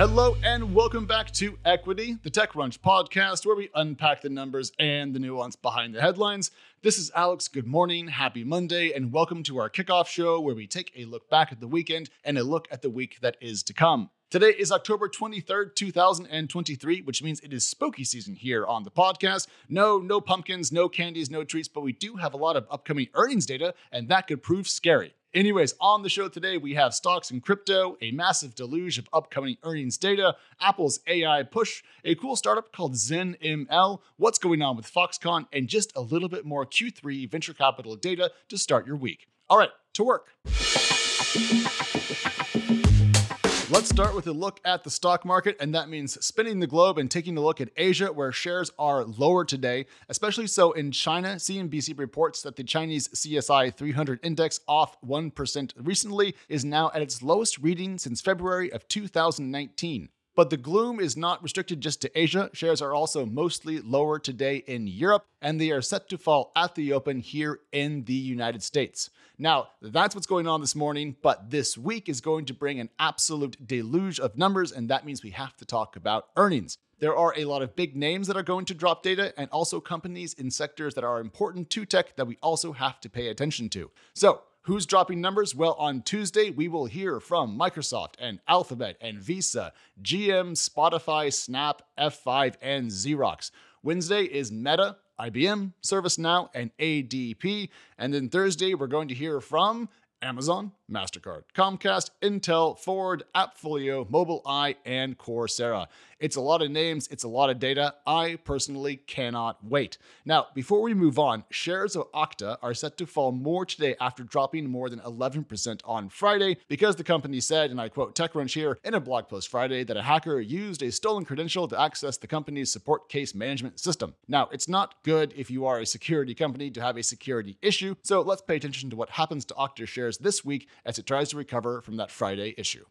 Hello and welcome back to Equity, the TechCrunch podcast, where we unpack the numbers and the nuance behind the headlines. This is Alex. Good morning, happy Monday, and welcome to our kickoff show where we take a look back at the weekend and a look at the week that is to come. Today is October 23rd, 2023, which means it is spooky season here on the podcast. No, no pumpkins, no candies, no treats, but we do have a lot of upcoming earnings data, and that could prove scary. Anyways, on the show today, we have stocks and crypto, a massive deluge of upcoming earnings data, Apple's AI push, a cool startup called ZenML, what's going on with Foxconn, and just a little bit more Q3 venture capital data to start your week. All right, to work. Let's start with a look at the stock market, and that means spinning the globe and taking a look at Asia, where shares are lower today, especially so in China. CNBC reports that the Chinese CSI 300 index, off 1% recently, is now at its lowest reading since February of 2019. But the gloom is not restricted just to Asia. Shares are also mostly lower today in Europe, and they are set to fall at the open here in the United States. Now, that's what's going on this morning, but this week is going to bring an absolute deluge of numbers, and that means we have to talk about earnings. There are a lot of big names that are going to drop data, and also companies in sectors that are important to tech that we also have to pay attention to. So, Who's dropping numbers? Well, on Tuesday, we will hear from Microsoft and Alphabet and Visa, GM, Spotify, Snap, F5, and Xerox. Wednesday is Meta, IBM, ServiceNow, and ADP. And then Thursday, we're going to hear from Amazon, MasterCard, Comcast, Intel, Ford, Appfolio, Mobileye, and Coursera. It's a lot of names, it's a lot of data. I personally cannot wait. Now, before we move on, shares of Okta are set to fall more today after dropping more than 11% on Friday because the company said, and I quote TechCrunch here in a blog post Friday, that a hacker used a stolen credential to access the company's support case management system. Now, it's not good if you are a security company to have a security issue, so let's pay attention to what happens to Okta shares this week as it tries to recover from that Friday issue.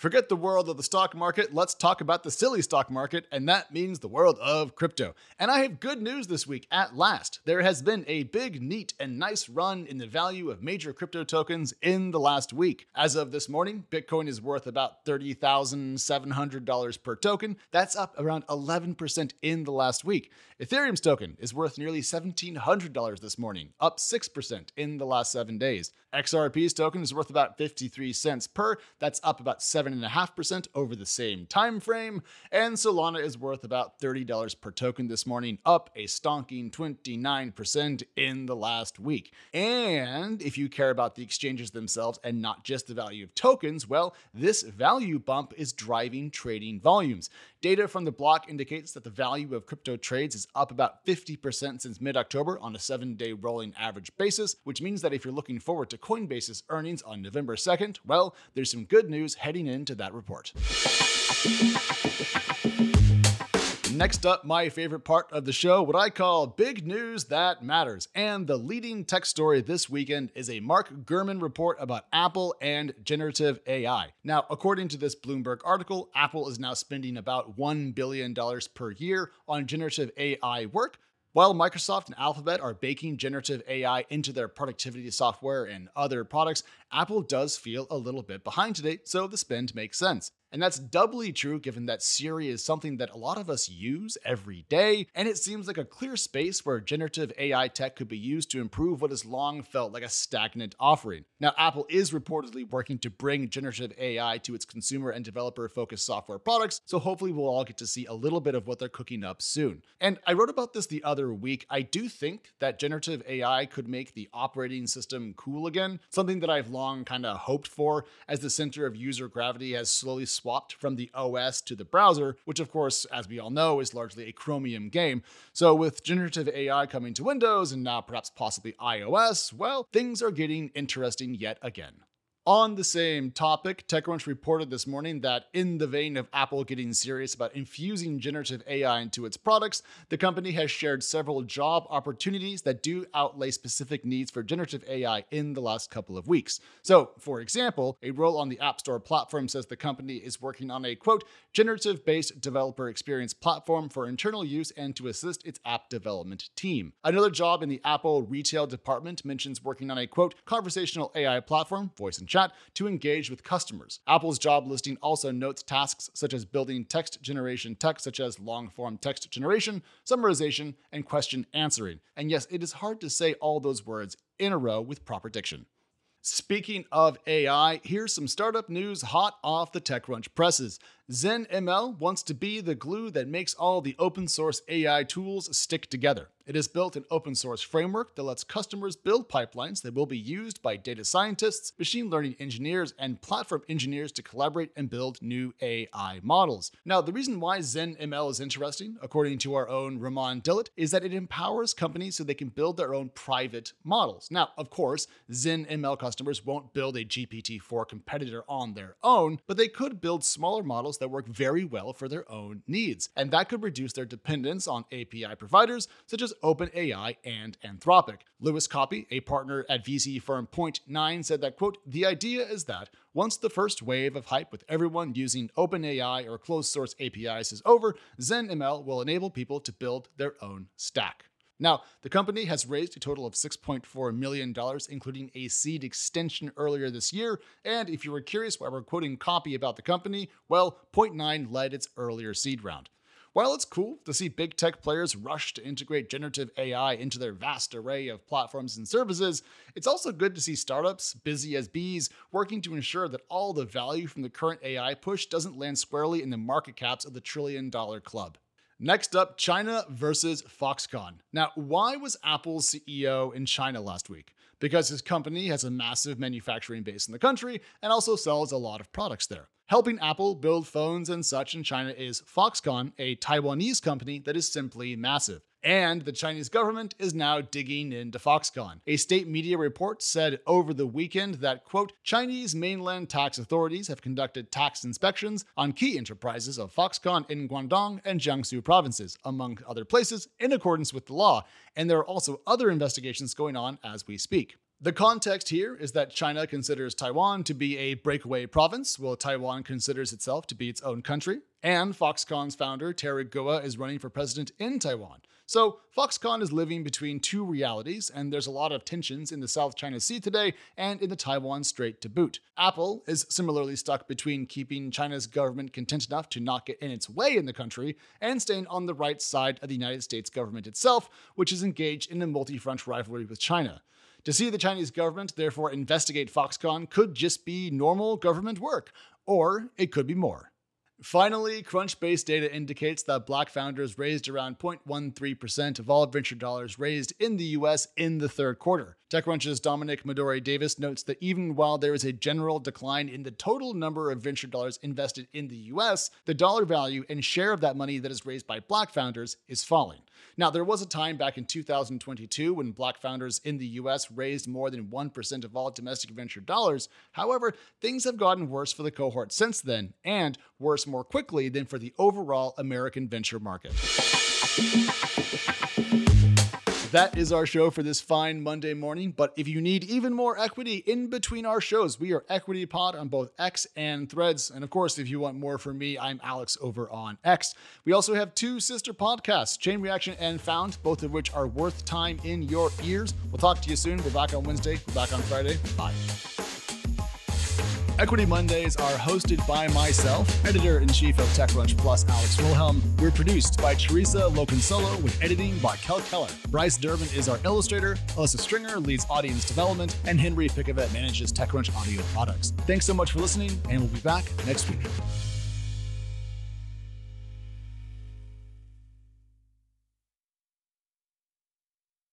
Forget the world of the stock market, let's talk about the silly stock market, and that means the world of crypto. And I have good news this week at last. There has been a big, neat, and nice run in the value of major crypto tokens in the last week. As of this morning, Bitcoin is worth about $30,700 per token. That's up around 11% in the last week. Ethereum's token is worth nearly $1,700 this morning, up 6% in the last seven days. XRP's token is worth about 53 cents per, that's up about 7.5% over the same time frame. And Solana is worth about $30 per token this morning, up a stonking 29% in the last week. And if you care about the exchanges themselves and not just the value of tokens, well, this value bump is driving trading volumes. Data from the block indicates that the value of crypto trades is up about 50% since mid October on a seven day rolling average basis, which means that if you're looking forward to Coinbase's earnings on November 2nd, well, there's some good news heading into that report. Next up, my favorite part of the show, what I call big news that matters. And the leading tech story this weekend is a Mark Gurman report about Apple and generative AI. Now, according to this Bloomberg article, Apple is now spending about $1 billion per year on generative AI work, while Microsoft and Alphabet are baking generative AI into their productivity software and other products, Apple does feel a little bit behind today, so the spend makes sense. And that's doubly true given that Siri is something that a lot of us use every day, and it seems like a clear space where generative AI tech could be used to improve what has long felt like a stagnant offering. Now, Apple is reportedly working to bring generative AI to its consumer and developer focused software products, so hopefully we'll all get to see a little bit of what they're cooking up soon. And I wrote about this the other week. I do think that generative AI could make the operating system cool again, something that I've long kind of hoped for as the center of user gravity has slowly swapped from the OS to the browser, which, of course, as we all know, is largely a Chromium game. So, with generative AI coming to Windows and now perhaps possibly iOS, well, things are getting interesting yet again. On the same topic, TechCrunch reported this morning that, in the vein of Apple getting serious about infusing generative AI into its products, the company has shared several job opportunities that do outlay specific needs for generative AI in the last couple of weeks. So, for example, a role on the App Store platform says the company is working on a quote, generative based developer experience platform for internal use and to assist its app development team. Another job in the Apple retail department mentions working on a quote, conversational AI platform, voice and chat to engage with customers. Apple's job listing also notes tasks such as building text generation tech, such as long form text generation, summarization, and question answering. And yes, it is hard to say all those words in a row with proper diction. Speaking of AI, here's some startup news hot off the TechCrunch presses. ZenML wants to be the glue that makes all the open source AI tools stick together. It has built an open source framework that lets customers build pipelines that will be used by data scientists, machine learning engineers, and platform engineers to collaborate and build new AI models. Now, the reason why ZenML is interesting, according to our own Romain Dillet, is that it empowers companies so they can build their own private models. Now, of course, ZenML customers won't build a GPT 4 competitor on their own, but they could build smaller models that work very well for their own needs. And that could reduce their dependence on API providers such as OpenAI and Anthropic. Louis Coppey, a partner at VC firm Point9, said that, quote, the idea is that once the first wave of hype with everyone using OpenAI or closed source APIs is over, ZenML will enable people to build their own stack. Now, the company has raised a total of $6.4 million, including a seed extension earlier this year. And if you were curious why we're quoting Coppey about the company, well, Point9 led its earlier seed round. While it's cool to see big tech players rush to integrate generative AI into their vast array of platforms and services, it's also good to see startups, busy as bees, working to ensure that all the value from the current AI push doesn't land squarely in the market caps of the trillion dollar club. Next up, China versus Foxconn. Now, why was Apple's CEO in China last week? Because his company has a massive manufacturing base in the country and also sells a lot of products there. Helping Apple build phones and such in China is Foxconn, a Taiwanese company that is simply massive. And the Chinese government is now digging into Foxconn. A state media report said over the weekend that, quote, Chinese mainland tax authorities have conducted tax inspections on key enterprises of Foxconn in Guangdong and Jiangsu provinces, among other places, in accordance with the law. And there are also other investigations going on as we speak. The context here is that China considers Taiwan to be a breakaway province, while Taiwan considers itself to be its own country. And Foxconn's founder, Terry Gou, is running for president in Taiwan. So Foxconn is living between two realities, and there's a lot of tensions in the South China Sea today and in the Taiwan Strait to boot. Apple is similarly stuck between keeping China's government content enough to not get in its way in the country and staying on the right side of the United States government itself, which is engaged in a multi front rivalry with China. To see the Chinese government therefore investigate Foxconn could just be normal government work, or it could be more. Finally, Crunchbase data indicates that black founders raised around 0.13% of all venture dollars raised in the US in the third quarter. TechCrunch's Dominic-Madori Davis notes that even while there is a general decline in the total number of venture dollars invested in the US, the dollar value and share of that money that is raised by black founders is falling. Now, there was a time back in 2022 when black founders in the US raised more than 1% of all domestic venture dollars. However, things have gotten worse for the cohort since then, and worse more quickly than for the overall American venture market. That is our show for this fine Monday morning. But if you need even more equity in between our shows, we are Equity Pod on both X and Threads. And of course, if you want more from me, I'm Alex over on X. We also have two sister podcasts, Chain Reaction and Found, both of which are worth time in your ears. We'll talk to you soon. We're back on Wednesday. We're back on Friday. Bye. Equity Mondays are hosted by myself, editor in chief of TechCrunch Plus, Alex Wilhelm. We're produced by Theresa Loconsolo with editing by Kell Keller. Bryce Durbin is our illustrator, Alyssa Stringer leads audience development, and Henry Pickavet manages TechCrunch audio products. Thanks so much for listening, and we'll be back next week.